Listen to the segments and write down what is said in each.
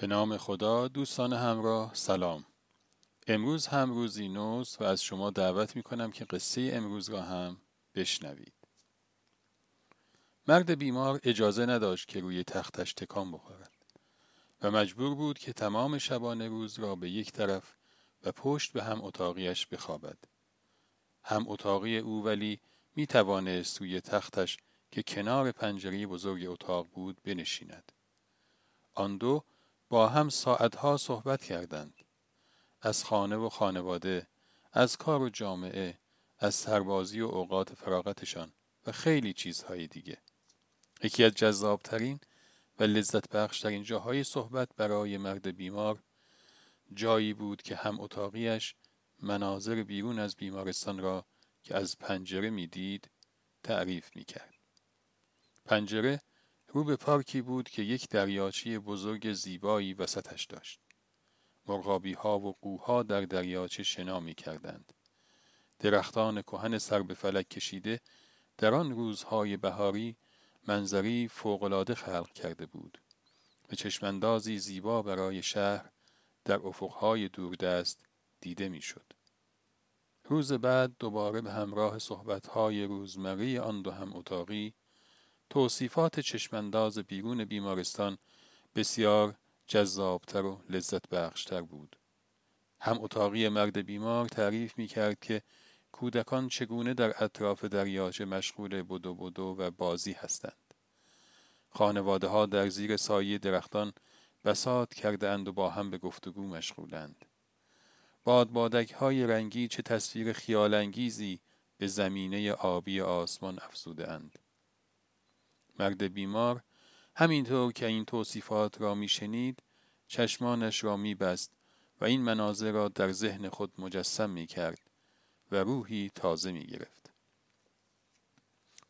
به نام خدا دوستان همراه سلام. امروز هم روزی نوست و از شما دعوت می کنم که قصه امروز را هم بشنوید. مرد بیمار اجازه نداشت که روی تختش تکان بخورد و مجبور بود که تمام شبانه روز را به یک طرف و پشت به هم اتاقیش بخوابد. هم اتاقی او ولی می توانست روی تختش که کنار پنجره بزرگ اتاق بود بنشیند. آن دو با هم ساعتها صحبت کردند از خانه و خانواده از کار و جامعه از سربازی و اوقات فراغتشان و خیلی چیزهای دیگه یکی از جذابترین و لذت بخشترین جاهای صحبت برای مرد بیمار جایی بود که هم اتاقیش مناظر بیرون از بیمارستان را که از پنجره می‌دید تعریف می‌کرد. پنجره رو به پارکی بود که یک دریاچه بزرگ زیبایی وسطش داشت. مرغابی ها و قوها در دریاچه شنا می کردند. درختان کهن سر به فلک کشیده در آن روزهای بهاری منظری فوقالعاده خلق کرده بود و چشماندازی زیبا برای شهر در افقهای دوردست دیده می‌شد. روز بعد دوباره به همراه صحبتهای روزمره آن دو هم اتاقی توصیفات چشمانداز بیرون بیمارستان بسیار جذابتر و لذت بخشتر بود. هم اتاقی مرد بیمار تعریف می کرد که کودکان چگونه در اطراف دریاچه مشغول بدو بدو و بازی هستند. خانواده ها در زیر سایه درختان بسات کرده اند و با هم به گفتگو مشغولند. بادبادک های رنگی چه تصویر خیالانگیزی به زمینه آبی آسمان افزوده اند. مرد بیمار همینطور که این توصیفات را میشنید چشمانش را میبست و این مناظر را در ذهن خود مجسم می کرد و روحی تازه می گرفت.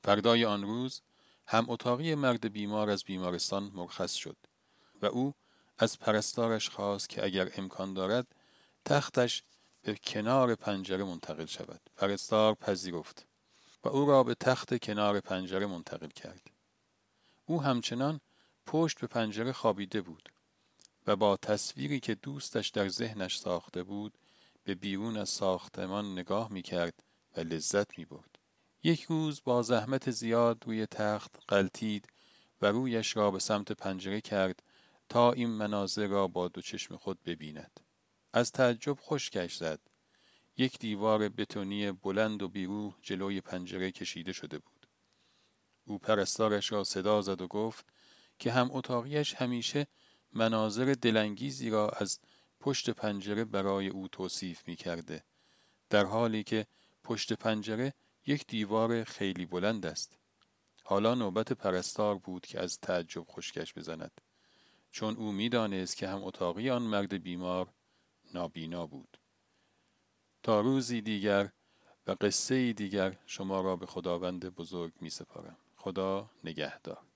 فردای آن روز هم اتاقی مرد بیمار از بیمارستان مرخص شد و او از پرستارش خواست که اگر امکان دارد تختش به کنار پنجره منتقل شود. پرستار پذیرفت و او را به تخت کنار پنجره منتقل کرد. او همچنان پشت به پنجره خوابیده بود و با تصویری که دوستش در ذهنش ساخته بود به بیرون از ساختمان نگاه می کرد و لذت می برد. یک روز با زحمت زیاد روی تخت قلتید و رویش را به سمت پنجره کرد تا این مناظر را با دو چشم خود ببیند. از تعجب خشکش زد. یک دیوار بتونی بلند و بیروح جلوی پنجره کشیده شده بود. او پرستارش را صدا زد و گفت که هم اتاقیش همیشه مناظر دلانگیزی را از پشت پنجره برای او توصیف می کرده در حالی که پشت پنجره یک دیوار خیلی بلند است. حالا نوبت پرستار بود که از تعجب خشکش بزند چون او می‌دانست که هم اتاقی آن مرد بیمار نابینا بود. تا روزی دیگر و قصه دیگر شما را به خداوند بزرگ می سپارم خدا نگهدار.